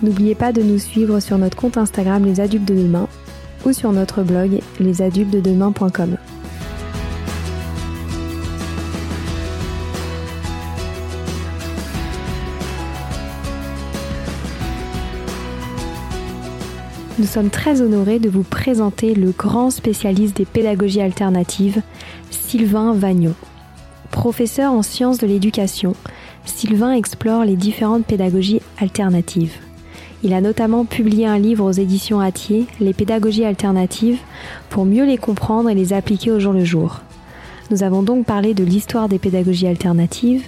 N'oubliez pas de nous suivre sur notre compte Instagram Les Adultes de Demain ou sur notre blog lesadultesdedemain.com. Nous sommes très honorés de vous présenter le grand spécialiste des pédagogies alternatives, Sylvain Vagnon. Professeur en sciences de l'éducation, Sylvain explore les différentes pédagogies alternatives. Il a notamment publié un livre aux éditions Atier, Les pédagogies alternatives, pour mieux les comprendre et les appliquer au jour le jour. Nous avons donc parlé de l'histoire des pédagogies alternatives,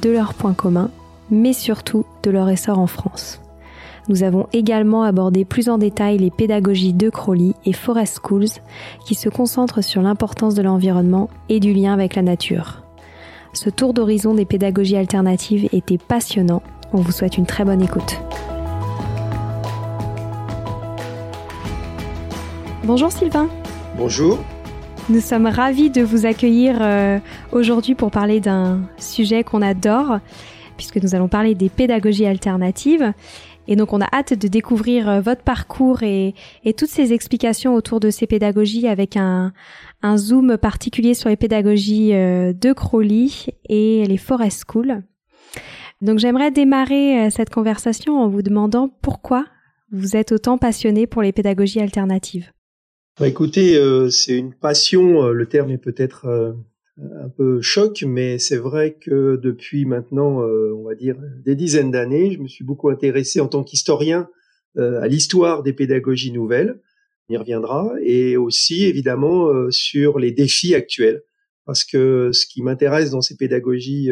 de leurs points communs, mais surtout de leur essor en France. Nous avons également abordé plus en détail les pédagogies de Crowley et Forest Schools qui se concentrent sur l'importance de l'environnement et du lien avec la nature. Ce tour d'horizon des pédagogies alternatives était passionnant. On vous souhaite une très bonne écoute. Bonjour Sylvain. Bonjour. Nous sommes ravis de vous accueillir euh, aujourd'hui pour parler d'un sujet qu'on adore, puisque nous allons parler des pédagogies alternatives. Et donc on a hâte de découvrir euh, votre parcours et, toutes ces explications autour de ces pédagogies avec un, zoom particulier sur les pédagogies euh, de Crowley et les Forest School. Donc j'aimerais démarrer cette conversation en vous demandant pourquoi vous êtes autant passionné pour les pédagogies alternatives. Bah, écoutez, euh, c'est une passion. Euh, le terme est peut-être euh, un peu choc, mais c'est vrai que depuis maintenant, on va dire des dizaines d'années, je me suis beaucoup intéressé en tant qu'historien à l'histoire des pédagogies nouvelles. On y reviendra, et aussi évidemment sur les défis actuels, parce que ce qui m'intéresse dans ces pédagogies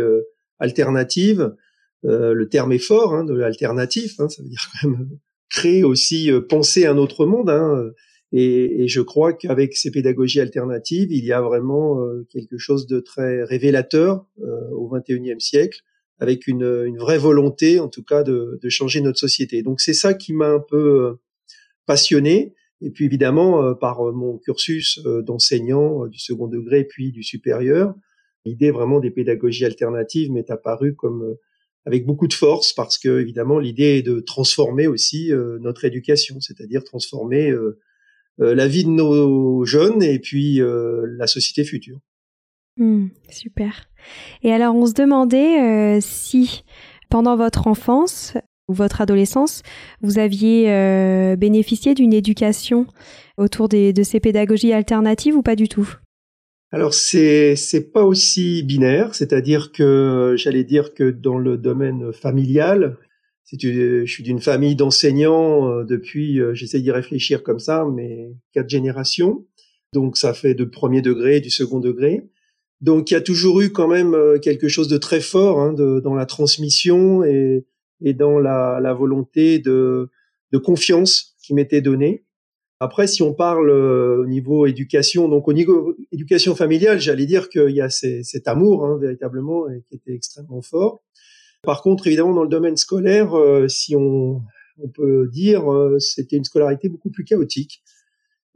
alternatives, le terme est fort, hein, de l'alternatif, hein, ça veut dire quand même créer aussi, penser un autre monde. Hein, et, et, je crois qu'avec ces pédagogies alternatives, il y a vraiment euh, quelque chose de très révélateur euh, au XXIe siècle, avec une, une, vraie volonté, en tout cas, de, de changer notre société. Donc c'est ça qui m'a un peu euh, passionné. Et puis évidemment, par mon cursus d'enseignant du second degré puis du supérieur, l'idée vraiment des pédagogies alternatives m'est apparue comme avec beaucoup de force parce que évidemment l'idée est de transformer aussi notre éducation, c'est-à-dire transformer la vie de nos jeunes et puis euh, la société future. Hmm, super. Et alors on se demandait euh, si pendant votre enfance ou votre adolescence, vous aviez bénéficié d'une éducation autour de ces pédagogies alternatives ou pas du tout? Alors c'est c'est pas aussi binaire, c'est-à-dire que j'allais dire que dans le domaine familial, je suis d'une famille d'enseignants euh, depuis, euh, j'essaie d'y réfléchir comme ça, mais quatre générations. Donc ça fait de premier degré, du second degré. Donc il y a toujours eu quand même euh, quelque chose de très fort hein, de, dans la transmission et, et dans la, la volonté de, de confiance qui m'était donnée. Après, si on parle au niveau éducation, donc au niveau éducation familiale, j'allais dire qu'il y a cet amour hein, véritablement qui était extrêmement fort. Par contre, évidemment, dans le domaine scolaire, si on, peut dire, c'était une scolarité beaucoup plus chaotique.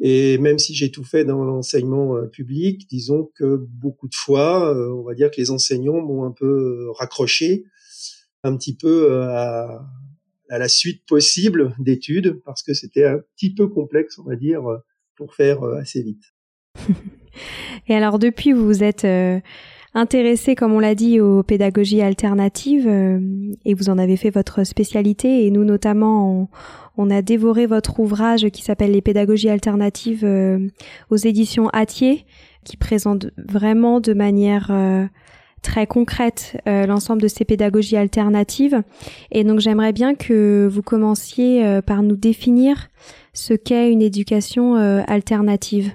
Et même si j'ai tout fait dans l'enseignement euh, public, disons que beaucoup de fois, euh, on va dire que les enseignants m'ont un peu euh, raccroché un petit peu à, la suite possible d'études parce que c'était un petit peu complexe, on va dire, pour faire assez vite. Et alors depuis, vous êtes intéressé, comme on l'a dit, aux pédagogies alternatives et vous en avez fait votre spécialité. Et nous, notamment, on a dévoré votre ouvrage qui s'appelle Les pédagogies alternatives euh, aux éditions Atier, qui présente vraiment de manière euh, très concrète euh, l'ensemble de ces pédagogies alternatives. Et donc j'aimerais bien que vous commenciez par nous définir ce qu'est une éducation alternative.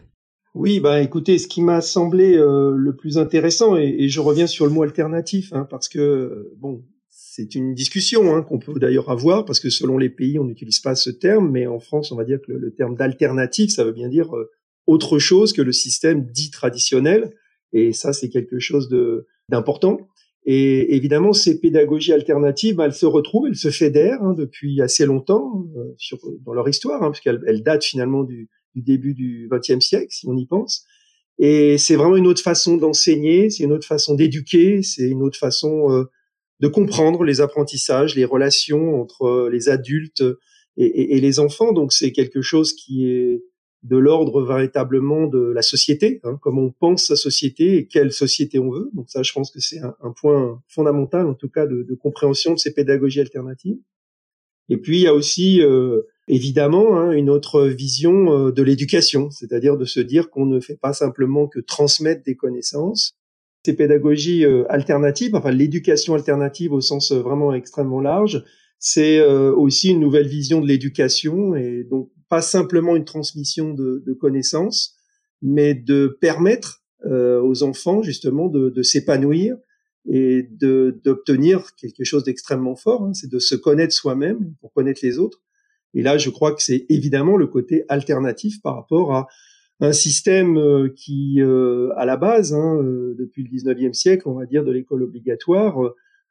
Oui, bah écoutez, ce qui m'a semblé le plus intéressant, et, je reviens sur le mot alternatif, hein, parce que bon, c'est une discussion hein, qu'on peut d'ailleurs avoir parce que selon les pays, on n'utilise pas ce terme, mais en France, on va dire que le, terme d'alternative, ça veut bien dire euh, autre chose que le système dit traditionnel, et ça, c'est quelque chose de d'important. Et évidemment, ces pédagogies alternatives, bah, elles se retrouvent, elles se fédèrent hein, depuis assez longtemps euh, sur, dans leur histoire, hein, puisqu'elles elles datent finalement du, du début du XXe siècle, si on y pense. Et c'est vraiment une autre façon d'enseigner, c'est une autre façon d'éduquer, c'est une autre façon euh, de comprendre les apprentissages, les relations entre les adultes et, les enfants. Donc c'est quelque chose qui est de l'ordre véritablement de la société, hein, comme on pense sa société et quelle société on veut. Donc ça, je pense que c'est un, point fondamental, en tout cas, de, compréhension de ces pédagogies alternatives. Et puis il y a aussi euh, évidemment hein, une autre vision euh, de l'éducation, c'est-à-dire de se dire qu'on ne fait pas simplement que transmettre des connaissances, ces pédagogies euh, alternatives, enfin l'éducation alternative au sens euh, vraiment extrêmement large, c'est euh, aussi une nouvelle vision de l'éducation et donc pas simplement une transmission de, de connaissances, mais de permettre aux enfants justement de, de s'épanouir et d'obtenir quelque chose d'extrêmement fort, hein, c'est de se connaître soi-même pour connaître les autres. Et là, je crois que c'est évidemment le côté alternatif par rapport à un système euh, qui, euh, à la base, hein, euh, depuis le 19e siècle, on va dire, de l'école obligatoire,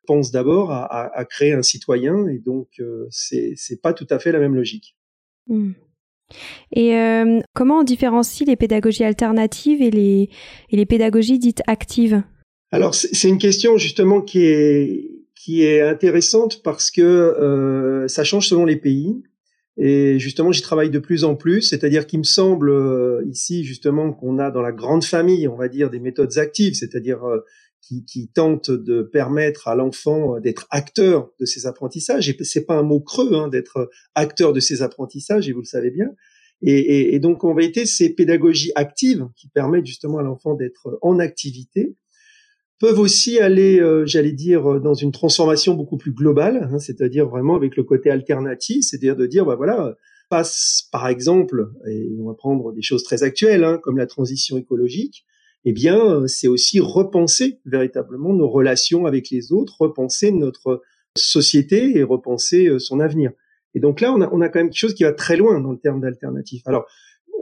pense d'abord à, créer un citoyen, et donc c'est c'est pas tout à fait la même logique. Hmm. Et comment on différencie les pédagogies alternatives et les, et les pédagogies dites actives? Alors c'est une question justement qui est qui est intéressante parce que ça change selon les pays. Et justement, j'y travaille de plus en plus, c'est-à-dire qu'il me semble euh, ici justement qu'on a dans la grande famille, on va dire, des méthodes actives, c'est-à-dire euh, qui, qui, tentent de permettre à l'enfant euh, d'être acteur de ses apprentissages. Et c'est pas un mot creux hein, d'être acteur de ses apprentissages, et vous le savez bien. Et, et, et donc en vérité, ces pédagogies actives qui permettent justement à l'enfant d'être en activité peuvent aussi aller, euh, j'allais dire, euh, dans une transformation beaucoup plus globale, hein, c'est-à-dire vraiment avec le côté alternatif, c'est-à-dire de dire, bah voilà, passe par exemple, et on va prendre des choses très actuelles, hein, comme la transition écologique, eh bien, euh, c'est aussi repenser véritablement nos relations avec les autres, repenser notre société et repenser son avenir. Et donc là, on a, on a quand même quelque chose qui va très loin dans le terme d'alternatif. Alors,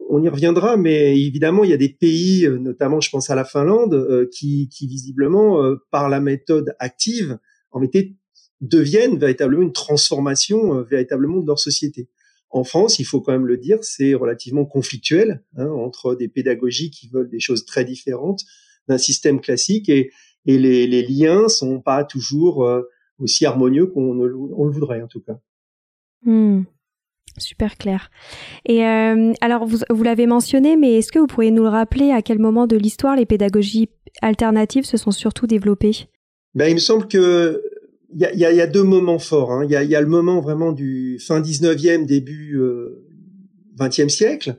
on y reviendra, mais évidemment, il y a des pays, euh, notamment, je pense à la Finlande, euh, qui, visiblement, euh, par la méthode active, en réalité, deviennent véritablement une transformation véritablement de leur société. En France, il faut quand même le dire, c'est relativement conflictuel hein, entre des pédagogies qui veulent des choses très différentes d'un système classique et, les, les, liens sont pas toujours aussi harmonieux qu'on le voudrait en tout cas. Hmm. Super clair. Et euh, alors, vous, vous l'avez mentionné, mais est-ce que vous pourriez nous le rappeler à quel moment de l'histoire les pédagogies alternatives se sont surtout développées? Ben, Il me semble que il y a, deux moments forts. Hein. Il y, a, le moment vraiment du fin 19e, début euh, 20e siècle.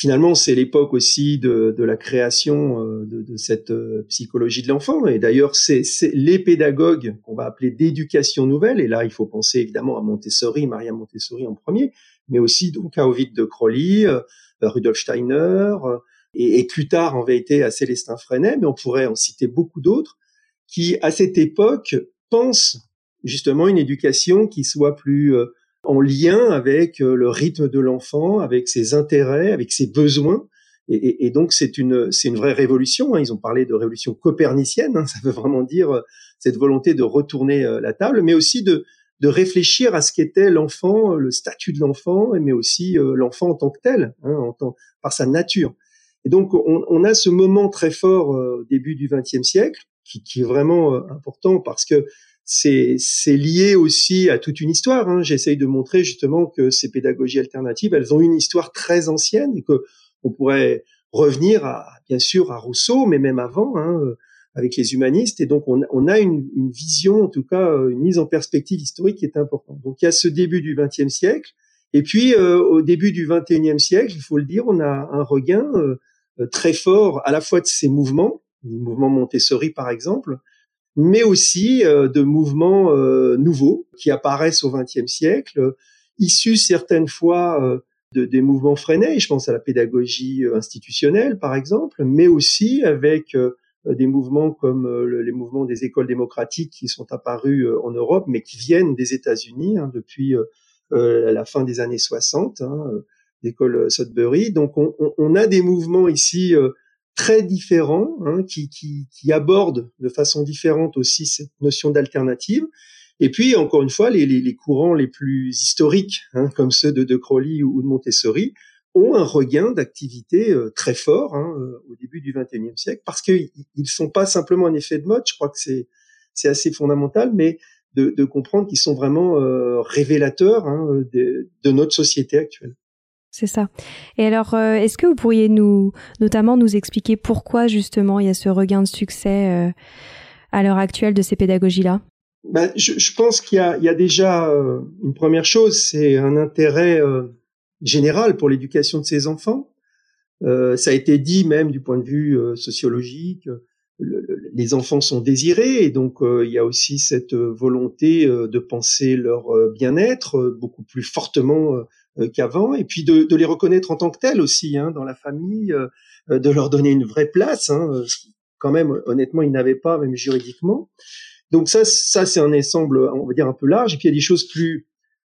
Finalement, c'est l'époque aussi de, de, la création euh, de, de, cette euh, psychologie de l'enfant. Et d'ailleurs, c'est les pédagogues qu'on va appeler d'éducation nouvelle. Et là, il faut penser évidemment à Montessori, Maria Montessori en premier, mais aussi donc à Ovid de Crowley, euh, Rudolf Steiner, et, et, plus tard en vérité à Célestin Freinet, mais on pourrait en citer beaucoup d'autres, qui à cette époque pensent justement une éducation qui soit plus en lien avec le rythme de l'enfant, avec ses intérêts, avec ses besoins. Et, donc c'est une c'est une vraie révolution. Hein. Ils ont parlé de révolution copernicienne. Hein. Ça veut vraiment dire cette volonté de retourner la table, mais aussi de de réfléchir à ce qu'était l'enfant, le statut de l'enfant, mais aussi l'enfant en tant que tel, hein, en tant, par sa nature. Et donc, on, on a ce moment très fort au début du XXe siècle, qui, qui, est vraiment important parce que c'est lié aussi à toute une histoire. Hein. J'essaye de montrer justement que ces pédagogies alternatives, elles ont une histoire très ancienne et que on pourrait revenir à, bien sûr à Rousseau, mais même avant, hein, avec les humanistes. Et donc, on, on a une, une, vision, en tout cas, une mise en perspective historique qui est importante. Donc, il y a ce début du XXe siècle. Et puis, euh, au début du XXIe siècle, il faut le dire, on a un regain euh, très fort à la fois de ces mouvements, le mouvement Montessori par exemple, mais aussi euh, de mouvements euh, nouveaux qui apparaissent au XXe siècle, issus certaines fois euh, de, des mouvements freinés, je pense à la pédagogie institutionnelle par exemple, mais aussi avec des mouvements comme les mouvements des écoles démocratiques qui sont apparus en Europe, mais qui viennent des États-Unis hein, depuis la fin des années 60, hein, l'école Sudbury. Donc on, on, a des mouvements ici très différents, hein, qui, qui, qui, abordent de façon différente aussi cette notion d'alternative. Et puis, encore une fois, les, les, les courants les plus historiques, hein, comme ceux de De Crowley ou de Montessori, ont un regain d'activité euh, très fort hein, euh, au début du XXIe siècle, parce qu'ils ne sont pas simplement un effet de mode, je crois que c'est, c'est assez fondamental, mais de, de comprendre qu'ils sont vraiment euh, révélateurs hein, de, de notre société actuelle. C'est ça. Et alors, euh, est-ce que vous pourriez nous, notamment, nous expliquer pourquoi justement il y a ce regain de succès euh, à l'heure actuelle de ces pédagogies-là? Ben, je, pense qu'il y, a, déjà euh, une première chose, c'est un intérêt général pour l'éducation de ces enfants. ça a été dit même du point de vue sociologique. les enfants sont désirés et donc il y a aussi cette volonté de penser leur bien-être beaucoup plus fortement qu'avant, et puis de, les reconnaître en tant que tels aussi hein, dans la famille, euh, euh, de leur donner une vraie place. Hein, quand même, honnêtement, ils n'avaient pas, même juridiquement. Donc ça, ça c'est un ensemble, on va dire un peu large. Et puis il y a des choses plus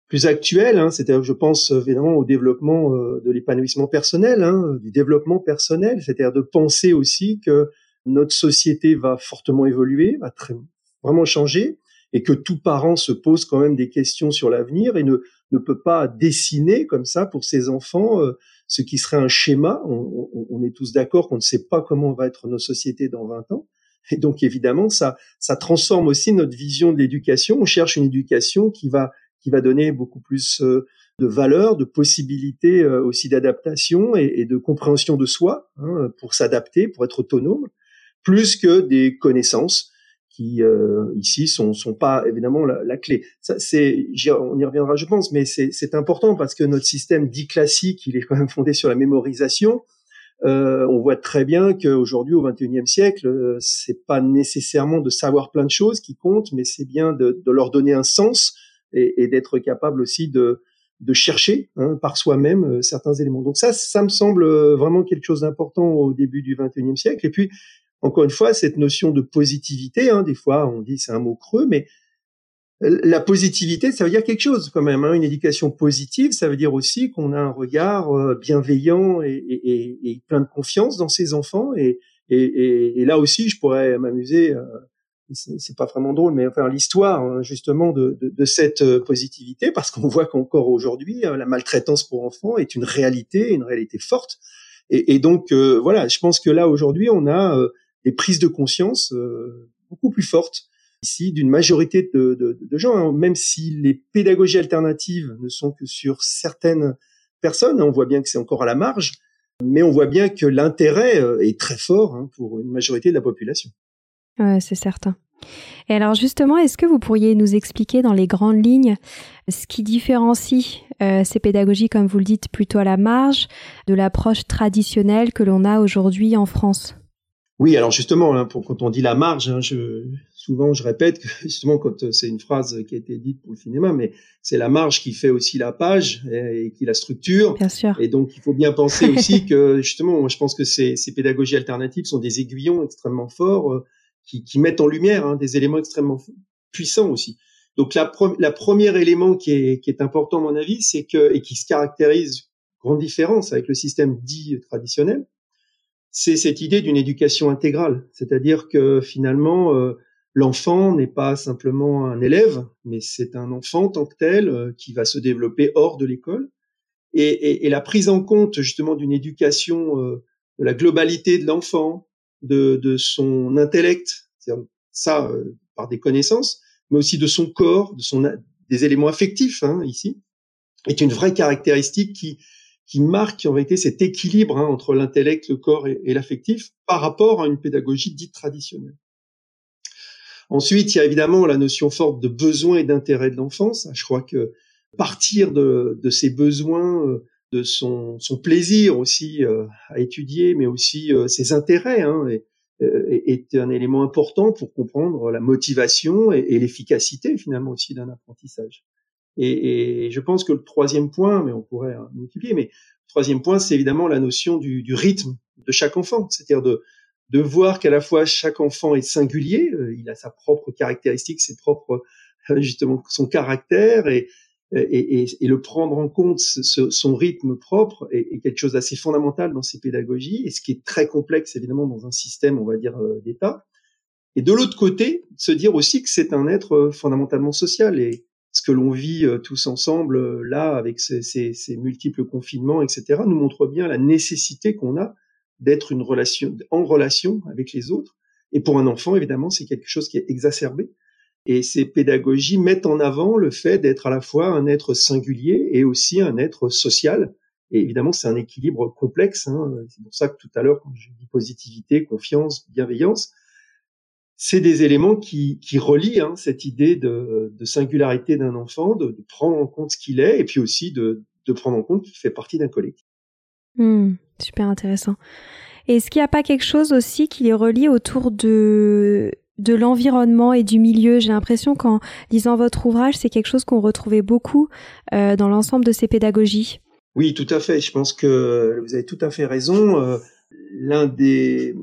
plus actuelles, hein, c'est-à-dire je pense évidemment au développement de l'épanouissement personnel, hein, du développement personnel, c'est-à-dire de penser aussi que notre société va fortement évoluer, va très, vraiment changer, et que tout parent se pose quand même des questions sur l'avenir et ne ne peut pas dessiner comme ça pour ses enfants euh, ce qui serait un schéma. On, on, on est tous d'accord qu'on ne sait pas comment va être nos sociétés dans 20 ans. Et donc évidemment, ça, ça transforme aussi notre vision de l'éducation. On cherche une éducation qui va, qui va donner beaucoup plus euh, de valeur, de possibilités euh, aussi d'adaptation et, et, de compréhension de soi hein, pour s'adapter, pour être autonome, plus que des connaissances qui euh, ici sont sont pas évidemment la, la clé. C'est, on y reviendra, je pense, mais c'est important parce que notre système dit classique, il est quand même fondé sur la mémorisation. Euh, on voit très bien qu'aujourd'hui, au XXIe siècle, euh, c'est pas nécessairement de savoir plein de choses qui comptent, mais c'est bien de, de, leur donner un sens et, et d'être capable aussi de de chercher hein, par soi-même euh, certains éléments. Donc ça, ça me semble euh, vraiment quelque chose d'important au début du XXIe siècle. Et puis, encore une fois, cette notion de positivité, hein, des fois on dit c'est un mot creux, mais la positivité, ça veut dire quelque chose quand même. Hein. Une éducation positive, ça veut dire aussi qu'on a un regard euh, bienveillant et, plein de confiance dans ses enfants. Et, là aussi, je pourrais m'amuser. Euh, c'est pas vraiment drôle, mais enfin l'histoire hein, justement de, cette euh, positivité, parce qu'on voit qu'encore aujourd'hui, la maltraitance pour enfants est une réalité, une réalité forte. Et, donc voilà, je pense que là aujourd'hui, on a des prises de conscience euh, beaucoup plus fortes ici d'une majorité de, gens, hein. même si les pédagogies alternatives ne sont que sur certaines personnes, hein. on voit bien que c'est encore à la marge, mais on voit bien que l'intérêt euh, est très fort hein, pour une majorité de la population. C'est certain. Et alors justement, est-ce que vous pourriez nous expliquer dans les grandes lignes ce qui différencie euh, ces pédagogies, comme vous le dites, plutôt à la marge, de l'approche traditionnelle que l'on a aujourd'hui en France? Oui, alors justement, hein, pour, quand on dit la marge, hein, je, souvent je répète que justement quand euh, c'est une phrase qui a été dite pour le cinéma, mais c'est la marge qui fait aussi la page et, qui la structure. Bien sûr. Et donc il faut bien penser aussi que justement, je pense que ces, ces, pédagogies alternatives sont des aiguillons extrêmement forts euh, qui, qui, mettent en lumière hein, des éléments extrêmement puissants aussi. Donc la, la première élément qui est, qui est important à mon avis, c'est que et qui se caractérise grande différence avec le système dit traditionnel, c'est cette idée d'une éducation intégrale, c'est-à-dire que finalement euh, l'enfant n'est pas simplement un élève, mais c'est un enfant tant que tel euh, qui va se développer hors de l'école. Et, et, et, la prise en compte justement d'une éducation euh, de la globalité de l'enfant, de, de, son intellect, ça par des connaissances, mais aussi de son corps, de son des éléments affectifs hein, ici, est une vraie caractéristique qui qui marque en réalité cet équilibre hein, entre l'intellect, le corps et, l'affectif par rapport à une pédagogie dite traditionnelle. Ensuite, il y a évidemment la notion forte de besoin et d'intérêt de l'enfance. Je crois que partir de, de ses besoins, euh, de son, plaisir aussi euh, à étudier, mais aussi euh, ses intérêts, hein, est un élément important pour comprendre la motivation et l'efficacité finalement aussi d'un apprentissage. Et, et, je pense que le troisième point, mais on pourrait hein, multiplier, mais le troisième point, c'est évidemment la notion du, du, rythme de chaque enfant, c'est-à-dire de, de voir qu'à la fois chaque enfant est singulier, euh, il a sa propre caractéristique, ses propres euh, justement son caractère et, et, et, le prendre en compte ce, son rythme propre est, quelque chose d'assez fondamental dans ces pédagogies et ce qui est très complexe évidemment dans un système on va dire euh, d'État. Et de l'autre côté, se dire aussi que c'est un être fondamentalement social et, ce que l'on vit euh, tous ensemble euh, là avec ces, multiples confinements, etc., nous montre bien la nécessité qu'on a d'être une relation, en relation avec les autres. Et pour un enfant, évidemment, c'est quelque chose qui est exacerbé. Et ces pédagogies mettent en avant le fait d'être à la fois un être singulier et aussi un être social. Et évidemment, c'est un équilibre complexe. Hein. C'est pour ça que tout à l'heure, quand j'ai dit positivité, confiance, bienveillance, c'est des éléments qui, qui relient hein, cette idée de, de singularité d'un enfant, de, de, prendre en compte ce qu'il est, et puis aussi de, de prendre en compte qu'il fait partie d'un collectif. Mmh, super intéressant. Est-ce qu'il n'y a pas quelque chose aussi qui les relie autour de de l'environnement et du milieu? J'ai l'impression qu'en lisant votre ouvrage, c'est quelque chose qu'on retrouvait beaucoup euh, dans l'ensemble de ces pédagogies. Oui, tout à fait. Je pense que vous avez tout à fait raison. Euh, L'un des,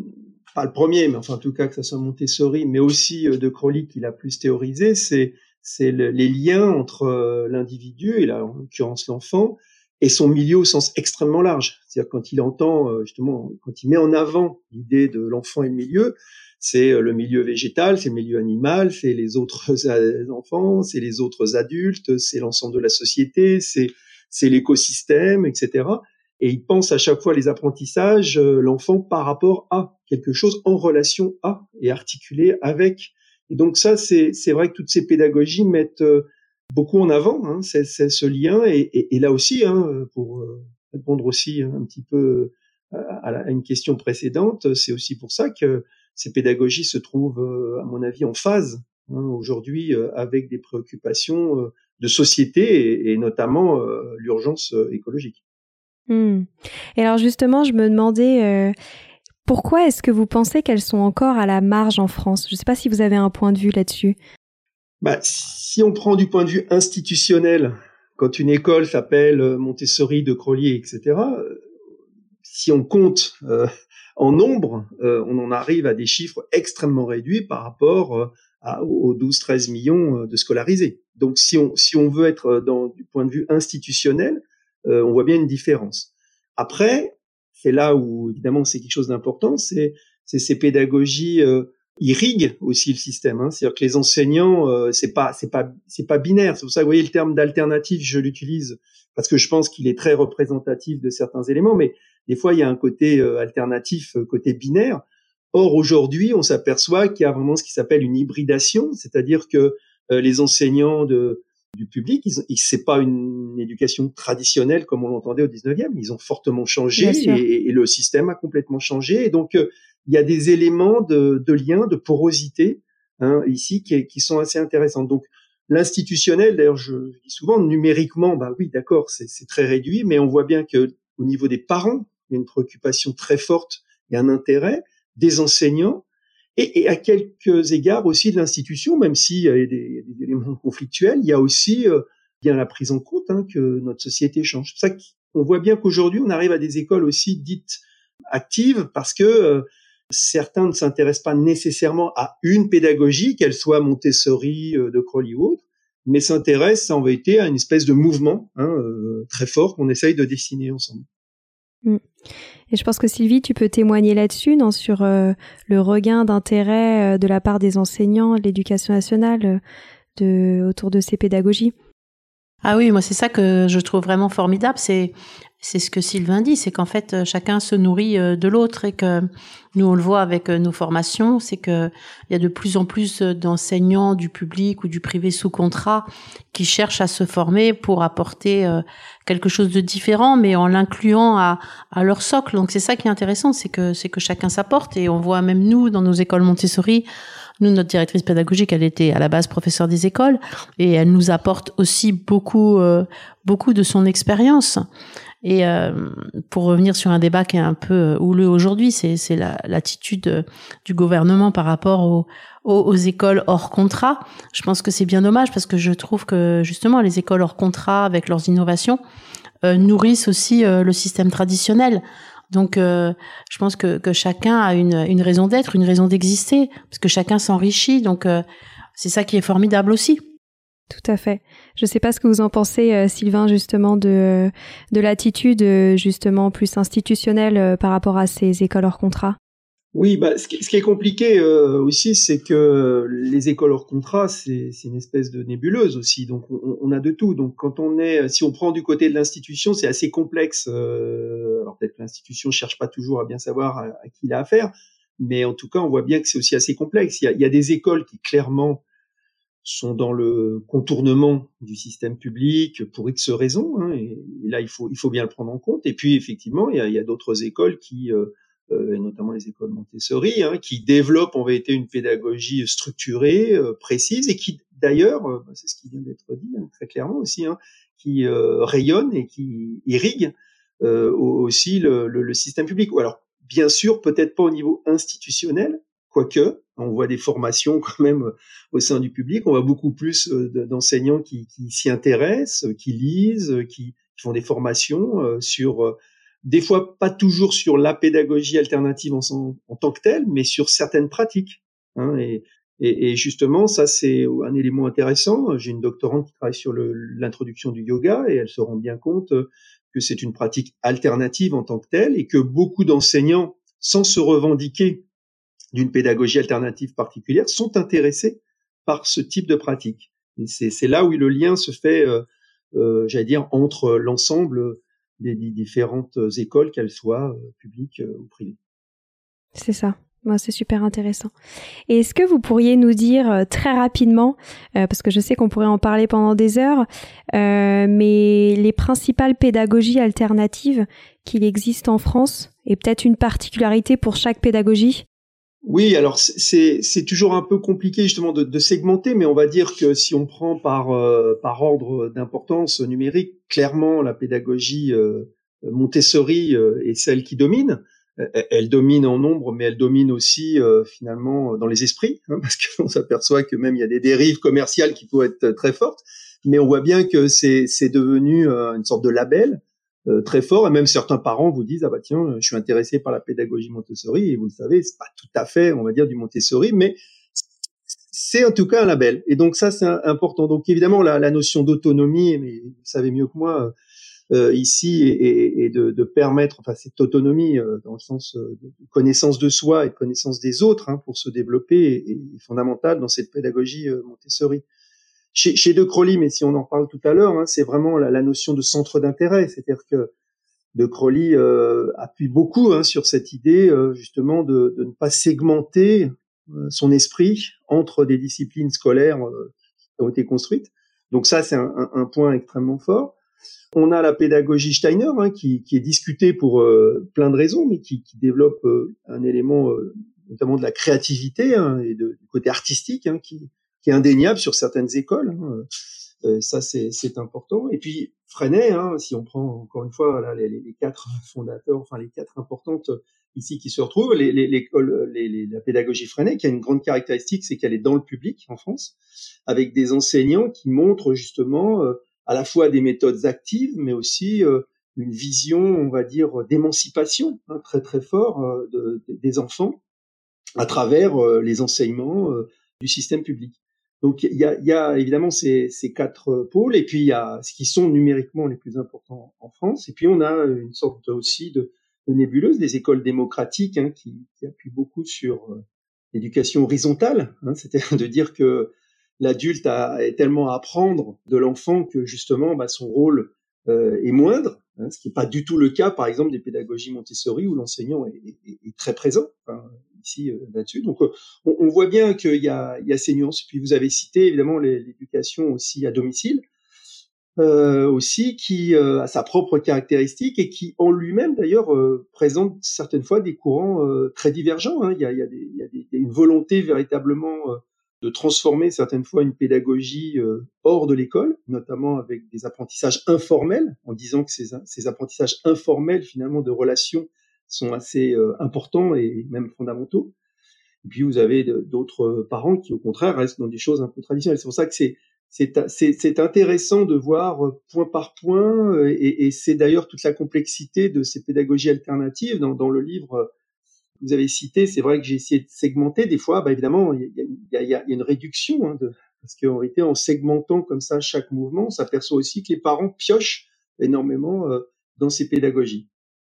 pas le premier, mais enfin en tout cas que ça soit Montessori, mais aussi euh, de Crowley qui l'a plus théorisé, c'est c'est les liens entre euh, l'individu et là en l'occurrence l'enfant et son milieu au sens extrêmement large. C'est-à-dire quand il entend euh, justement quand il met en avant l'idée de l'enfant et le milieu, c'est le milieu végétal, c'est le milieu animal, c'est les autres enfants, c'est les autres adultes, c'est l'ensemble de la société, c'est c'est l'écosystème, etc et il pense à chaque fois les apprentissages, euh, l'enfant par rapport à quelque chose en relation à et articulé avec. Et donc ça, c'est vrai que toutes ces pédagogies mettent euh, beaucoup en avant hein, c'est ce lien. Et, et, là aussi, hein, pour euh, répondre aussi un petit peu à, une question précédente, c'est aussi pour ça que ces pédagogies se trouvent, à mon avis, en phase hein, aujourd'hui avec des préoccupations de société et, et notamment l'urgence écologique. Hmm. Et alors justement, je me demandais euh, pourquoi est-ce que vous pensez qu'elles sont encore à la marge en France? Je ne sais pas si vous avez un point de vue là-dessus. Bah, si on prend du point de vue institutionnel, quand une école s'appelle euh, Montessori, de Crollier, etc., euh, si on compte en nombre, on en arrive à des chiffres extrêmement réduits par rapport aux 12-13 millions de scolarisés. Donc si on, si on veut être dans, du point de vue institutionnel, on voit bien une différence. Après, c'est là où évidemment c'est quelque chose d'important, c'est ces pédagogies euh, irriguent aussi le système. Hein. C'est-à-dire que les enseignants, euh, c'est pas c'est pas c'est pas binaire. C'est pour ça que vous voyez le terme d'alternative, je l'utilise parce que je pense qu'il est très représentatif de certains éléments, mais des fois il y a un côté euh, alternatif, côté binaire. Or aujourd'hui, on s'aperçoit qu'il y a vraiment ce qui s'appelle une hybridation, c'est-à-dire que les enseignants de du public. Ils, c'est pas une éducation traditionnelle comme on l'entendait au 19e. Ils ont fortement changé et, le système a complètement changé. Et donc, euh, il y a des éléments de, de lien, de porosité hein, ici qui, qui, sont assez intéressants. Donc, l'institutionnel, d'ailleurs, je, dis souvent numériquement, bah oui, d'accord, c'est très réduit, mais on voit bien que au niveau des parents, il y a une préoccupation très forte, il y a un intérêt des enseignants et, et, à quelques égards aussi de l'institution, même s'il y a des, des, éléments conflictuels, il y a aussi euh, bien la prise en compte hein, que notre société change. C'est ça qu'on voit bien qu'aujourd'hui, on arrive à des écoles aussi dites actives parce que euh, certains ne s'intéressent pas nécessairement à une pédagogie, qu'elle soit Montessori, euh, de Crowley ou autre, mais s'intéresse en vérité à une espèce de mouvement hein, très fort qu'on essaye de dessiner ensemble. Mm. Et je pense que Sylvie, tu peux témoigner là-dessus, non, sur le regain d'intérêt de la part des enseignants de l'éducation nationale de, autour de ces pédagogies? Ah oui, moi c'est ça que je trouve vraiment formidable, c'est c'est ce que Sylvain dit, c'est qu'en fait euh, chacun se nourrit euh, de l'autre et que nous on le voit avec euh, nos formations, c'est que il y a de plus en plus d'enseignants du public ou du privé sous contrat qui cherchent à se former pour apporter quelque chose de différent, mais en l'incluant à, à leur socle. Donc c'est ça qui est intéressant, c'est que c'est que chacun s'apporte et on voit même nous dans nos écoles Montessori nous, notre directrice pédagogique, elle était à la base professeure des écoles et elle nous apporte aussi beaucoup, euh, beaucoup de son expérience. Et euh, pour revenir sur un débat qui est un peu euh, houleux aujourd'hui, c'est l'attitude du gouvernement par rapport aux, aux, écoles hors contrat. Je pense que c'est bien dommage parce que je trouve que justement les écoles hors contrat, avec leurs innovations, nourrissent aussi le système traditionnel. Donc, euh, je pense que, chacun a une, raison d'être, une raison d'exister, parce que chacun s'enrichit. Donc, euh, c'est ça qui est formidable aussi. Tout à fait. Je ne sais pas ce que vous en pensez, euh, Sylvain, justement, de, de l'attitude justement plus institutionnelle par rapport à ces écoles hors contrat. Oui, bah, ce, qui, est compliqué euh, aussi, c'est que les écoles hors contrat, c'est une espèce de nébuleuse aussi. Donc, on, a de tout. Donc, quand on est, si on prend du côté de l'institution, c'est assez complexe. Euh, alors, peut-être que l'institution cherche pas toujours à bien savoir à, qui il a affaire, mais en tout cas, on voit bien que c'est aussi assez complexe. Il y, a, il y a, des écoles qui clairement sont dans le contournement du système public pour X raisons, hein, et, là, il faut, il faut bien le prendre en compte. Et puis, effectivement, il y a, a d'autres écoles qui euh, euh, et notamment les écoles Montessori, hein, qui développent en vérité une pédagogie structurée, euh, précise, et qui d'ailleurs, euh, bah, c'est ce qui vient d'être dit hein, très clairement aussi, hein, qui rayonne et qui irrigue aussi le, système public. Alors, bien sûr, peut-être pas au niveau institutionnel, quoique, on voit des formations quand même au sein du public, on voit beaucoup plus d'enseignants qui, s'y intéressent, qui lisent, qui, font des formations sur des fois pas toujours sur la pédagogie alternative en, tant que telle, mais sur certaines pratiques. Hein, et, justement, ça c'est un élément intéressant. J'ai une doctorante qui travaille sur l'introduction du yoga et elle se rend bien compte que c'est une pratique alternative en tant que telle et que beaucoup d'enseignants, sans se revendiquer d'une pédagogie alternative particulière, sont intéressés par ce type de pratique. C'est là où le lien se fait, euh, euh, j'allais dire, entre l'ensemble des, différentes écoles, qu'elles soient euh, publiques euh, ou privées. C'est ça. c'est super intéressant. Et est-ce que vous pourriez nous dire euh, très rapidement, parce que je sais qu'on pourrait en parler pendant des heures, mais les principales pédagogies alternatives qu'il existe en France et peut-être une particularité pour chaque pédagogie? Oui, alors c'est toujours un peu compliqué justement de, de, segmenter, mais on va dire que si on prend par, euh, par ordre d'importance numérique, clairement la pédagogie euh, Montessori euh, est celle qui domine. Elle, domine en nombre, mais elle domine aussi finalement dans les esprits, hein, parce qu'on s'aperçoit que même il y a des dérives commerciales qui peuvent être très fortes, mais on voit bien que c'est devenu une sorte de label euh, très fort. Et même certains parents vous disent ah bah tiens je suis intéressé par la pédagogie Montessori. Et vous le savez c'est pas tout à fait on va dire du Montessori mais c'est en tout cas un label. Et donc ça c'est important. Donc évidemment la, la notion d'autonomie mais vous savez mieux que moi euh, ici et, et de, de, permettre enfin cette autonomie euh, dans le sens de connaissance de soi et de connaissance des autres hein, pour se développer est, est fondamentale dans cette pédagogie Montessori chez, chez De Crowley, mais si on en parle tout à l'heure, hein, c'est vraiment la, la, notion de centre d'intérêt. C'est-à-dire que De Crowley euh, appuie beaucoup hein, sur cette idée euh, justement de, de, ne pas segmenter euh, son esprit entre des disciplines scolaires euh, qui ont été construites. Donc ça, c'est un, un, point extrêmement fort. On a la pédagogie Steiner hein, qui, qui, est discutée pour plein de raisons, mais qui, qui développe un élément notamment de la créativité hein, et de, du côté artistique hein, qui, qui est indéniable sur certaines écoles. Hein. Euh, ça, c'est important. Et puis Freinet, hein, si on prend encore une fois les, les, quatre fondateurs, enfin les quatre importantes ici qui se retrouvent, l'école, les, la pédagogie Freinet, qui a une grande caractéristique, c'est qu'elle est dans le public en France, avec des enseignants qui montrent justement euh, à la fois des méthodes actives, mais aussi euh, une vision, on va dire, d'émancipation hein, très très fort de, des enfants à travers les enseignements du système public. Donc il y a, y a, évidemment ces, ces, quatre pôles, et puis il y a ce qui sont numériquement les plus importants en France, et puis on a une sorte aussi de, nébuleuse des écoles démocratiques hein, qui, qui appuient beaucoup sur euh, l'éducation horizontale, hein, c'est-à-dire de dire que l'adulte a tellement à apprendre de l'enfant que justement bah, son rôle euh, est moindre, hein, ce qui n'est pas du tout le cas, par exemple, des pédagogies Montessori où l'enseignant est, est, est, très présent enfin, ici euh, là-dessus. Donc, euh, on, voit bien qu'il y y a ces nuances. Puis vous avez cité évidemment l'éducation aussi à domicile. Euh, aussi qui a sa propre caractéristique et qui en lui-même d'ailleurs présente certaines fois des courants très divergents. Hein. Il, y a, il, y a une volonté véritablement de transformer certaines fois une pédagogie hors de l'école, notamment avec des apprentissages informels, en disant que ces, ces apprentissages informels finalement de relations sont assez importants et même fondamentaux. Et puis vous avez d'autres parents qui au contraire restent dans des choses un peu traditionnelles. C'est pour ça que c'est intéressant de voir point par point, et, et c'est d'ailleurs toute la complexité de ces pédagogies alternatives dans, dans le livre vous avez cité, c'est vrai que j'ai essayé de segmenter. Des fois, bah évidemment, il y a, une réduction, hein, de, parce qu'en réalité, en segmentant comme ça chaque mouvement, on s'aperçoit aussi que les parents piochent énormément euh, dans ces pédagogies.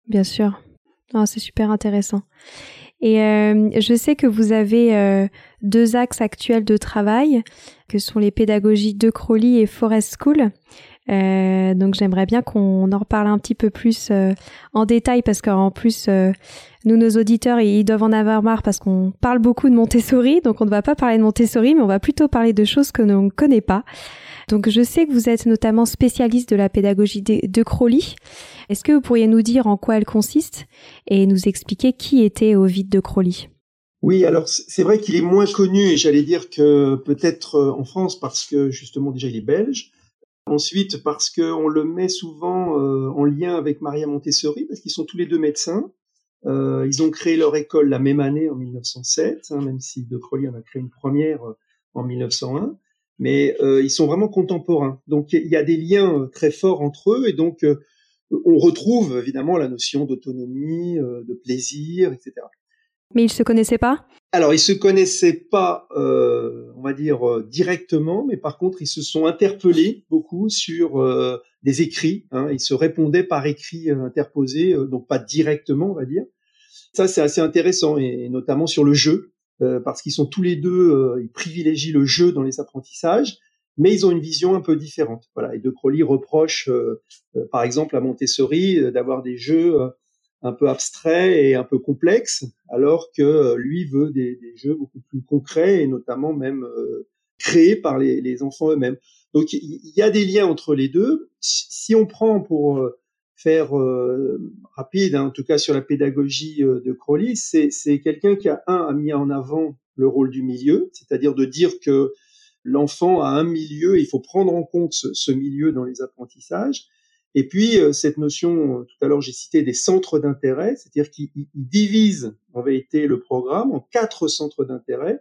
Bien sûr. Ah, c'est super intéressant. Et euh, je sais que vous avez euh, deux axes actuels de travail, que sont les pédagogies de Crowley et Forest School. Euh, donc j'aimerais bien qu'on en reparle un petit peu plus euh, en détail parce qu'en plus euh, nous nos auditeurs ils doivent en avoir marre parce qu'on parle beaucoup de Montessori donc on ne va pas parler de Montessori mais on va plutôt parler de choses que l'on ne connaît pas. Donc je sais que vous êtes notamment spécialiste de la pédagogie de, de Crowley. Est-ce que vous pourriez nous dire en quoi elle consiste et nous expliquer qui était Ovid de Crowley? Oui, alors c'est vrai qu'il est moins connu, et j'allais dire que peut-être en France parce que justement déjà il est belge, Ensuite, parce qu'on le met souvent euh, en lien avec Maria Montessori, parce qu'ils sont tous les deux médecins. Euh, ils ont créé leur école la même année, en 1907, hein, même si De Crowley en a créé une première euh, en 1901. Mais euh, ils sont vraiment contemporains. Donc il y a des liens euh, très forts entre eux, et donc on retrouve évidemment la notion d'autonomie, de plaisir, etc. Mais ils se connaissaient pas? Alors ils se connaissaient pas, euh, on va dire euh, directement, mais par contre ils se sont interpellés beaucoup sur euh, des écrits. Hein, ils se répondaient par écrit euh, interposé, euh, donc pas directement, on va dire. Ça c'est assez intéressant et, notamment sur le jeu, parce qu'ils sont tous les deux, ils privilégient le jeu dans les apprentissages mais ils ont une vision un peu différente. Voilà. Et De Crowley reproche, par exemple, à Montessori d'avoir des jeux un peu abstrait et un peu complexe, alors que euh, lui veut des, des jeux beaucoup plus concrets et notamment même euh, créés par les, les enfants eux-mêmes. Donc il y, a des liens entre les deux. Si on prend pour euh, faire rapide, hein, en tout cas sur la pédagogie de Crowley, c'est quelqu'un qui a un a mis en avant le rôle du milieu, c'est-à-dire de dire que l'enfant a un milieu, il faut prendre en compte ce, ce milieu dans les apprentissages, et puis, euh, cette notion, euh, tout à l'heure j'ai cité des centres d'intérêt, c'est-à-dire qu'il divise en vérité le programme en quatre centres d'intérêt.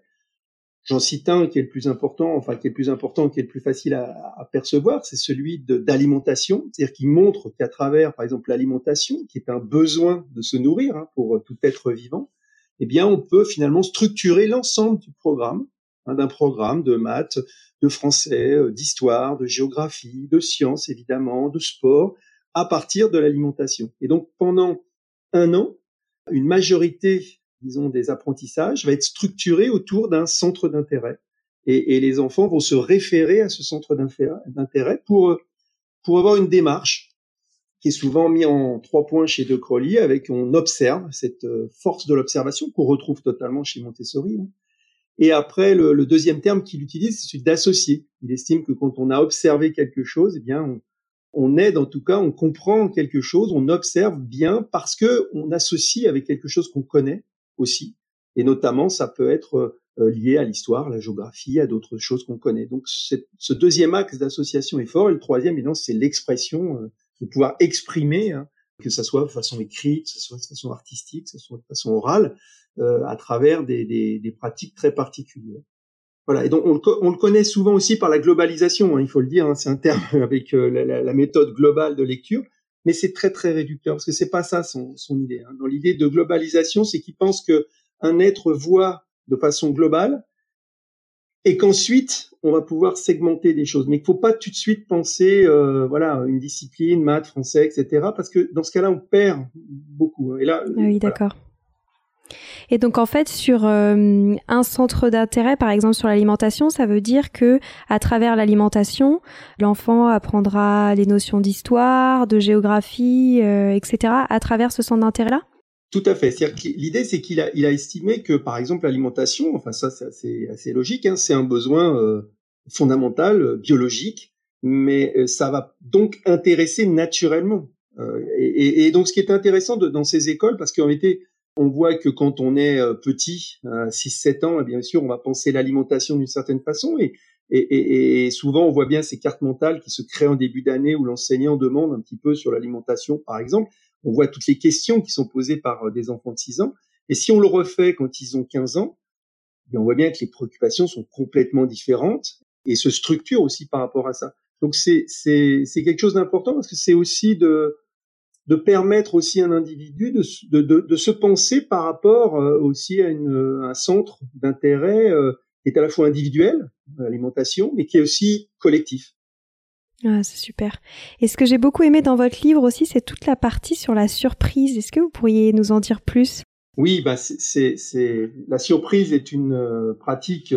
J'en cite un qui est le plus important, enfin qui est le plus important, qui est le plus facile à, percevoir, c'est celui d'alimentation, c'est-à-dire qu'il montre qu'à travers, par exemple, l'alimentation, qui est un besoin de se nourrir hein, pour tout être vivant, eh bien, on peut finalement structurer l'ensemble du programme, hein, d'un programme de maths, de français, euh, d'histoire, de géographie, de sciences évidemment, de sport, à partir de l'alimentation. Et donc pendant un an, une majorité, disons, des apprentissages va être structurée autour d'un centre d'intérêt. Et, les enfants vont se référer à ce centre d'intérêt pour, pour avoir une démarche qui est souvent mise en trois points chez De Crowley, avec on observe cette euh, force de l'observation qu'on retrouve totalement chez Montessori. Hein. Et après, le, le deuxième terme qu'il utilise, c'est celui d'associer. Il estime que quand on a observé quelque chose, eh bien, on, on, aide en tout cas, on comprend quelque chose, on observe bien parce que on associe avec quelque chose qu'on connaît aussi. Et notamment, ça peut être euh, lié à l'histoire, la géographie, à d'autres choses qu'on connaît. Donc, ce deuxième axe d'association est fort. Et le troisième, évidemment, c'est l'expression, euh, de pouvoir exprimer, hein, que ça soit de façon écrite, que ça soit de façon artistique, que ça soit de façon orale. Euh, à travers des, pratiques très particulières. Voilà. Et donc on le, on le connaît souvent aussi par la globalisation. Hein, il faut le dire. Hein, c'est un terme avec euh, la, méthode globale de lecture, mais c'est très très réducteur parce que c'est pas ça son, son idée. Hein. Dans l'idée de globalisation, c'est qu'il pense que un être voit de façon globale et qu'ensuite on va pouvoir segmenter des choses. Mais il ne faut pas tout de suite penser, euh, voilà, une discipline, maths, français, etc. Parce que dans ce cas-là, on perd beaucoup. Et là, ah oui, d'accord. Et donc en fait sur euh, un centre d'intérêt, par exemple sur l'alimentation, ça veut dire que à travers l'alimentation, l'enfant apprendra les notions d'histoire, de géographie, euh, etc. à travers ce centre d'intérêt-là? Tout à fait. L'idée, c'est qu'il a, estimé que, par exemple, l'alimentation, enfin ça, c'est assez, logique, hein, c'est un besoin euh, fondamental, biologique, mais ça va donc intéresser naturellement. Et, donc, ce qui est intéressant dans ces écoles, parce qu'en réalité, on voit que quand on est euh, petit, à 6-7 ans, bien sûr, on va penser l'alimentation d'une certaine façon et, souvent on voit bien ces cartes mentales qui se créent en début d'année où l'enseignant demande un petit peu sur l'alimentation, par exemple. On voit toutes les questions qui sont posées par euh, des enfants de 6 ans. Et si on le refait quand ils ont 15 ans, on voit bien que les préoccupations sont complètement différentes et se structurent aussi par rapport à ça. Donc c'est quelque chose d'important parce que c'est aussi de de permettre aussi à un individu de, de, de, de se penser par rapport euh, aussi à une, un centre d'intérêt euh, qui est à la fois individuel, l'alimentation, mais qui est aussi collectif. Ah, c'est super. Et ce que j'ai beaucoup aimé dans votre livre aussi, c'est toute la partie sur la surprise. Est-ce que vous pourriez nous en dire plus? Oui, bah c'est, c'est, la surprise est une euh, pratique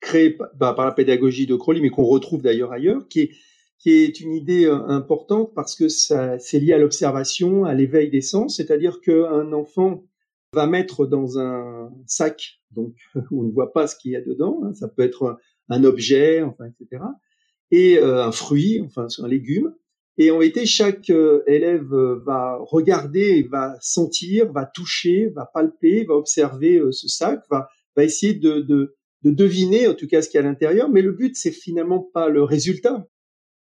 créée bah, par la pédagogie de Crowley, mais qu'on retrouve d'ailleurs ailleurs, qui est qui est une idée euh, importante parce que ça, c'est lié à l'observation, à l'éveil des sens, c'est-à-dire qu'un enfant va mettre dans un sac, donc on ne voit pas ce qu'il y a dedans, hein, ça peut être un, objet, enfin, etc., et euh, un fruit, enfin un légume, et en réalité, chaque euh, élève va regarder, va sentir, va toucher, va palper, va observer ce sac, va, va essayer de, de, de deviner en tout cas ce qu'il y a à l'intérieur, mais le but c'est finalement pas le résultat,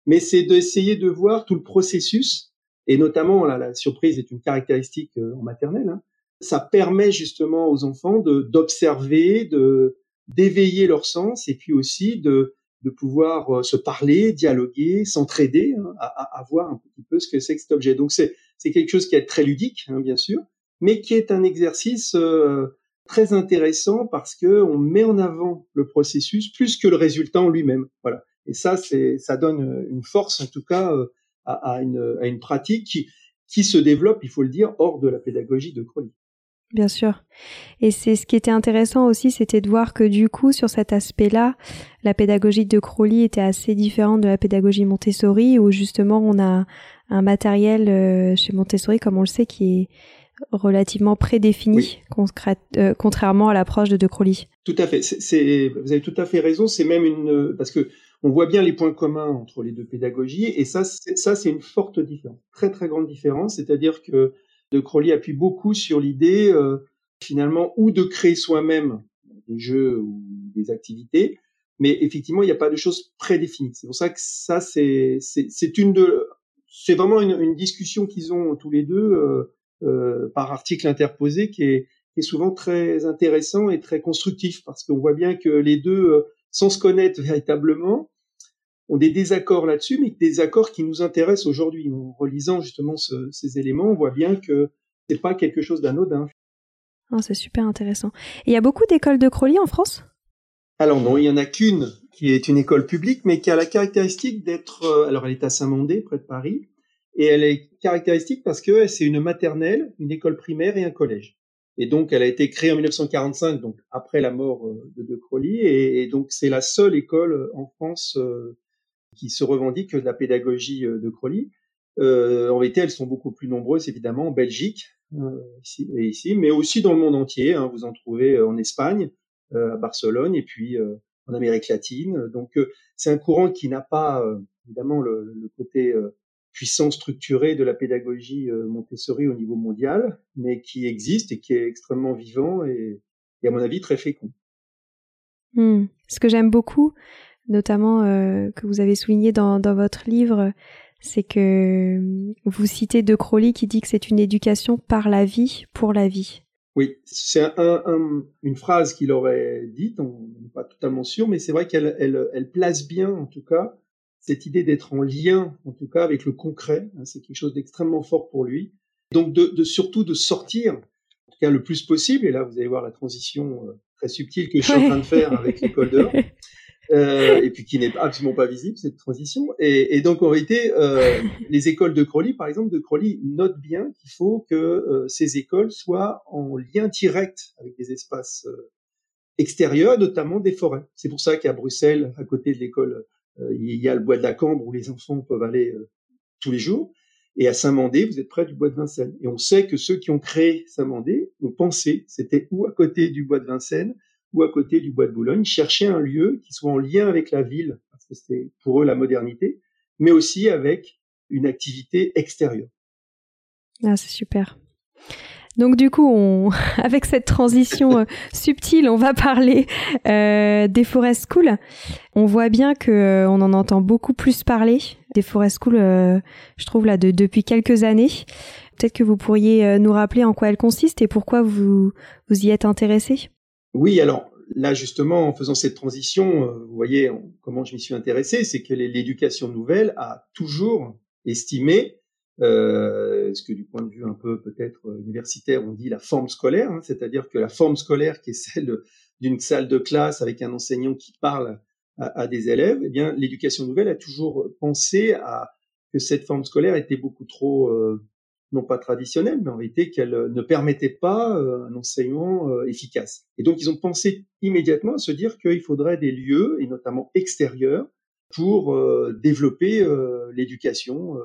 mais c'est d'essayer de voir tout le processus, et notamment la surprise est une caractéristique euh, en maternelle. Hein. Ça permet justement aux enfants d'observer, de d'éveiller leur sens, et puis aussi de de pouvoir euh, se parler, dialoguer, s'entraider, hein, à, à, voir un petit peu ce que c'est que cet objet. Donc c'est c'est quelque chose qui est très ludique, hein, bien sûr, mais qui est un exercice euh, très intéressant parce que on met en avant le processus plus que le résultat en lui-même. Voilà. Et ça, c'est, ça donne une force, en tout cas, euh, à, à, une, à une pratique qui, qui se développe, il faut le dire, hors de la pédagogie de Crowley. Bien sûr. Et c'est ce qui était intéressant aussi, c'était de voir que du coup, sur cet aspect-là, la pédagogie de Crowley était assez différente de la pédagogie Montessori, où justement on a un matériel euh, chez Montessori, comme on le sait, qui est relativement prédéfini, euh, contrairement à l'approche de De Crowley. Tout à fait. C'est, vous avez tout à fait raison. C'est même une parce que on voit bien les points communs entre les deux pédagogies, et ça, ça, c'est une forte différence, très très grande différence. C'est-à-dire que De Crowley appuie beaucoup sur l'idée, euh, finalement, ou de créer soi-même des jeux ou des activités, mais effectivement, il n'y a pas de choses prédéfinies. C'est pour ça que ça, c'est, c'est, c'est une de, c'est vraiment une, une, discussion qu'ils ont tous les deux euh, euh, par article interposé qui est, qui est souvent très intéressant et très constructif parce qu'on voit bien que les deux, euh, sans se connaître véritablement, ont des désaccords là-dessus, mais des accords qui nous intéressent aujourd'hui. En relisant justement ces éléments, on voit bien que c'est pas quelque chose d'anodin. Oh, c'est super intéressant. Et il y a beaucoup d'écoles de Crowley en France? Alors non, il y en a qu'une qui est une école publique, mais qui a la caractéristique d'être, euh, alors elle est à Saint-Mandé, près de Paris, et elle est caractéristique parce que c'est une maternelle, une école primaire et un collège. Et donc, elle a été créée en 1945, donc après la mort euh, de De Crowley, et, donc c'est la seule école en France qui se revendiquent de la pédagogie euh, de Crowley. Euh, en réalité, elles sont beaucoup plus nombreuses, évidemment, en Belgique euh, ici, et ici, mais aussi dans le monde entier. Hein. Vous en trouvez en Espagne, à Barcelone, et puis en Amérique latine. Donc, c'est un courant qui n'a pas, évidemment, le, le côté puissant structuré de la pédagogie Montessori au niveau mondial, mais qui existe et qui est extrêmement vivant et, et à mon avis, très fécond. Hmm. Ce que j'aime beaucoup, notamment euh, que vous avez souligné dans, dans votre livre, c'est que euh, vous citez De Crowley qui dit que c'est une éducation par la vie, pour la vie. Oui, c'est un, un, une phrase qu'il aurait dite, on n'est pas totalement sûr, mais c'est vrai qu'elle elle, elle, place bien, en tout cas, cette idée d'être en lien, en tout cas, avec le concret. Hein, c'est quelque chose d'extrêmement fort pour lui. Donc, de, de, surtout de sortir, en tout cas, le plus possible. Et là, vous allez voir la transition euh, très subtile que je suis en train de faire avec l'école dehors. Euh, et puis qui n'est absolument pas visible cette transition. Et, donc en réalité, euh, les écoles de Crowley, par exemple, de Crowley notent bien qu'il faut que euh, ces écoles soient en lien direct avec des espaces extérieurs, notamment des forêts. C'est pour ça qu'à Bruxelles, à côté de l'école, il y a le bois de la Cambre où les enfants peuvent aller tous les jours. Et à Saint-Mandé, vous êtes près du bois de Vincennes. Et on sait que ceux qui ont créé Saint-Mandé ont pensé, c'était où à côté du bois de Vincennes, ou à côté du bois de Boulogne, chercher un lieu qui soit en lien avec la ville, parce que c'était pour eux la modernité, mais aussi avec une activité extérieure. Ah, c'est super. Donc du coup, avec cette transition euh, subtile, on va parler euh, des Forest School. On voit bien que euh, on en entend beaucoup plus parler des Forest School, euh, je trouve là de, depuis quelques années. Peut-être que vous pourriez nous rappeler en quoi elles consistent et pourquoi vous vous y êtes intéressé. Oui, alors là justement, en faisant cette transition, euh, vous voyez comment je m'y suis intéressé, c'est que l'éducation nouvelle a toujours estimé euh, ce que du point de vue un peu peut-être universitaire, on dit la forme scolaire, hein, c'est-à-dire que la forme scolaire qui est celle d'une salle de classe avec un enseignant qui parle à, des élèves, eh bien l'éducation nouvelle a toujours pensé à que cette forme scolaire était beaucoup trop euh, non pas traditionnelle, mais en réalité qu'elle euh, ne permettait pas euh, un enseignement euh, efficace. Et donc ils ont pensé immédiatement à se dire qu'il faudrait des lieux, et notamment extérieurs, pour développer l'éducation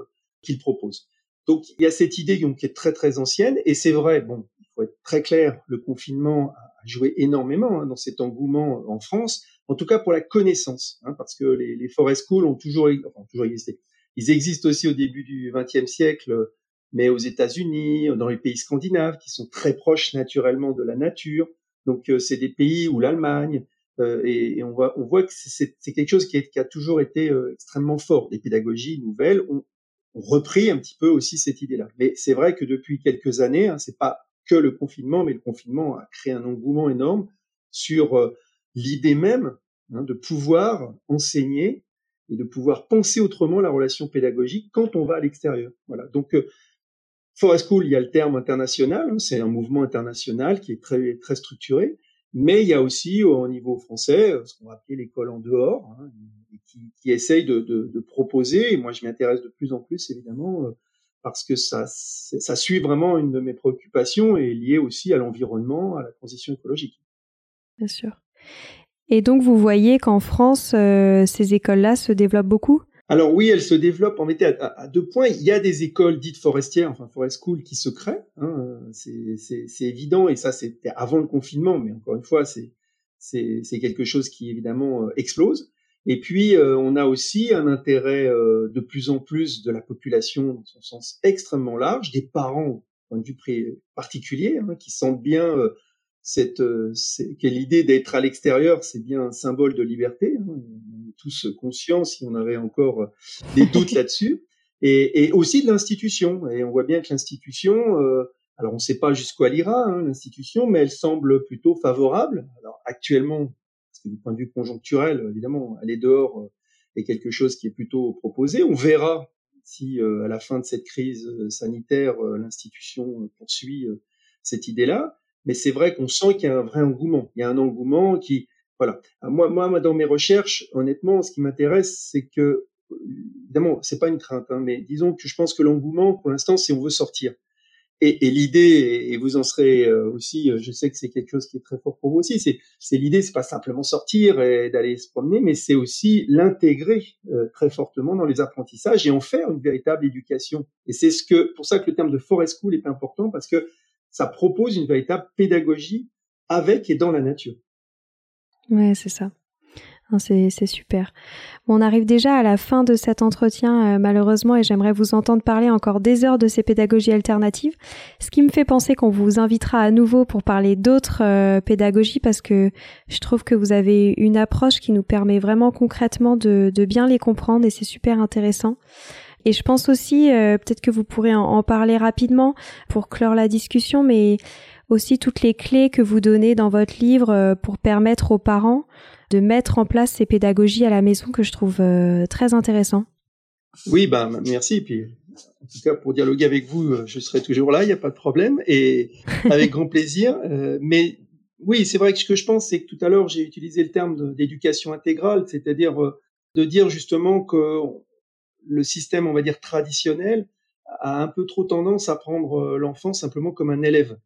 qu'ils proposent. Donc il y a cette idée qui est très très ancienne, et c'est vrai, bon, il faut être très clair, le confinement a joué énormément hein, dans cet engouement en France, en tout cas pour la connaissance, hein, parce que les, forest schools ont toujours, toujours existé. Ils existent aussi au début du XXe siècle mais aux États-Unis, dans les pays scandinaves, qui sont très proches naturellement de la nature. Donc, euh, c'est des pays où l'Allemagne, euh, et, et, on voit, on voit que c'est quelque chose qui, est, qui, a toujours été euh, extrêmement fort. Les pédagogies nouvelles ont, ont, repris un petit peu aussi cette idée-là. Mais c'est vrai que depuis quelques années, hein, c'est pas que le confinement, mais le confinement a créé un engouement énorme sur l'idée même hein, de pouvoir enseigner et de pouvoir penser autrement la relation pédagogique quand on va à l'extérieur. Voilà. Donc Forest School, il y a le terme international, hein, c'est un mouvement international qui est très, très structuré, mais il y a aussi au niveau français ce qu'on va appeler l'école en dehors, hein, qui, essaye de, de, de, proposer, et moi je m'y intéresse de plus en plus évidemment, euh, parce que ça, ça suit vraiment une de mes préoccupations et est lié aussi à l'environnement, à la transition écologique. Bien sûr. Et donc vous voyez qu'en France, euh, ces écoles-là se développent beaucoup? Alors oui, elle se développe en réalité à, deux points. Il y a des écoles dites forestières, enfin forest school, qui se créent. Hein, c'est évident et ça c'était avant le confinement, mais encore une fois, c'est quelque chose qui évidemment euh, explose. Et puis euh, on a aussi un intérêt euh, de plus en plus de la population dans son sens extrêmement large, des parents point de vue particulier, hein, qui sentent bien cette que l'idée d'être à l'extérieur, c'est bien un symbole de liberté. Hein, tous conscients si on avait encore euh, des doutes là-dessus, et, et, aussi de l'institution. Et on voit bien que l'institution, euh, alors on ne sait pas jusqu'où elle ira, hein, l'institution, mais elle semble plutôt favorable. Alors actuellement, parce que du point de vue conjoncturel, évidemment, aller dehors euh, est quelque chose qui est plutôt proposé. On verra si à la fin de cette crise sanitaire, l'institution poursuit cette idée-là. Mais c'est vrai qu'on sent qu'il y a un vrai engouement. Il y a un engouement qui, voilà. Euh, moi, moi, dans mes recherches, honnêtement, ce qui m'intéresse, c'est que, évidemment, c'est pas une crainte, hein, mais disons que je pense que l'engouement, pour l'instant, c'est on veut sortir. Et, et l'idée, et vous en serez euh, aussi, euh, je sais que c'est quelque chose qui est très fort pour vous aussi, c'est, l'idée, c'est pas simplement sortir et d'aller se promener, mais c'est aussi l'intégrer très fortement dans les apprentissages et en faire une véritable éducation. Et c'est ce que, pour ça que le terme de forest school est important parce que ça propose une véritable pédagogie avec et dans la nature. Ouais, c'est ça. C'est super. on arrive déjà à la fin de cet entretien, euh, malheureusement, et j'aimerais vous entendre parler encore des heures de ces pédagogies alternatives, ce qui me fait penser qu'on vous invitera à nouveau pour parler d'autres euh, pédagogies, parce que je trouve que vous avez une approche qui nous permet vraiment concrètement de, de bien les comprendre, et c'est super intéressant. Et je pense aussi, euh, peut-être que vous pourrez en parler rapidement pour clore la discussion, mais aussi toutes les clés que vous donnez dans votre livre euh, pour permettre aux parents de mettre en place ces pédagogies à la maison que je trouve euh, très intéressant. Oui, ben merci. Puis en tout cas pour dialoguer avec vous, euh, je serai toujours là, il n'y a pas de problème et avec grand plaisir. mais Oui, c'est vrai que ce que je pense, c'est que tout à l'heure, j'ai utilisé le terme d'éducation intégrale, c'est-à-dire euh, de dire justement que le système, on va dire, traditionnel a un peu trop tendance à prendre l'enfant simplement comme un élève.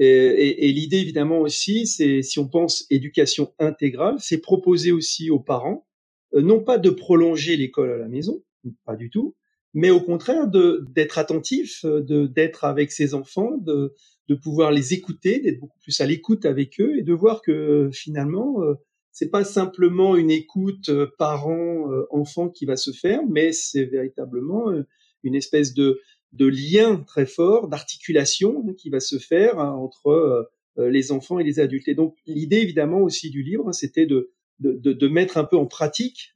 Et, et, et l'idée, évidemment, aussi, c'est, si on pense éducation intégrale, c'est proposer aussi aux parents, euh, non pas de prolonger l'école à la maison, pas du tout, mais au contraire de d'être attentif, de d'être avec ses enfants, de de pouvoir les écouter, d'être beaucoup plus à l'écoute avec eux et de voir que finalement euh, c'est pas simplement une écoute euh, parent euh, enfant qui va se faire, mais c'est véritablement une espèce de de lien très fort, d'articulation hein, qui va se faire hein, entre les enfants et les adultes. Et donc l'idée évidemment aussi du livre, hein, c'était de, de, de, mettre un peu en pratique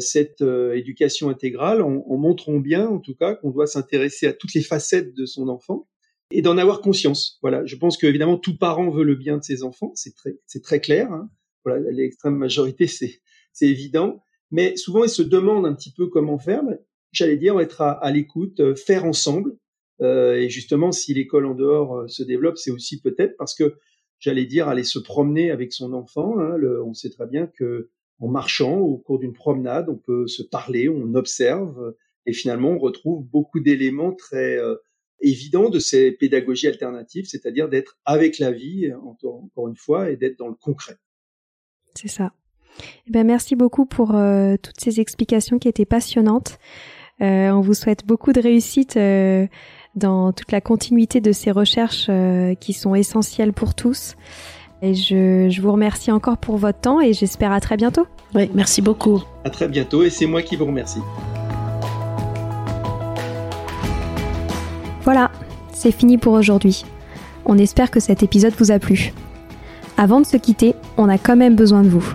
cette éducation intégrale en, en, montrant bien, en tout cas, qu'on doit s'intéresser à toutes les facettes de son enfant et d'en avoir conscience. Voilà, je pense qu'évidemment tout parent veut le bien de ses enfants, c'est très c'est très clair. Hein. Voilà, l'extrême majorité c'est c'est évident, mais souvent ils se demandent un petit peu comment faire. J'allais dire être à, l'écoute, euh, faire ensemble. Euh, et justement, si l'école en dehors euh, se développe, c'est aussi peut-être parce que j'allais dire aller se promener avec son enfant. Hein, on sait très bien que en marchant au cours d'une promenade, on peut se parler, on observe, et finalement on retrouve beaucoup d'éléments très euh, évident de ces pédagogies alternatives, c'est-à-dire d'être avec la vie, encore une fois, et d'être dans le concret. C'est ça. Eh ben, merci beaucoup pour toutes ces explications qui étaient passionnantes. Euh, on vous souhaite beaucoup de réussite euh, dans toute la continuité de ces recherches euh, qui sont essentielles pour tous. Et je, je, vous remercie encore pour votre temps et j'espère à très bientôt. Oui, merci beaucoup. À très bientôt et c'est moi qui vous remercie. Voilà, c'est fini pour aujourd'hui. On espère que cet épisode vous a plu. Avant de se quitter, on a quand même besoin de vous.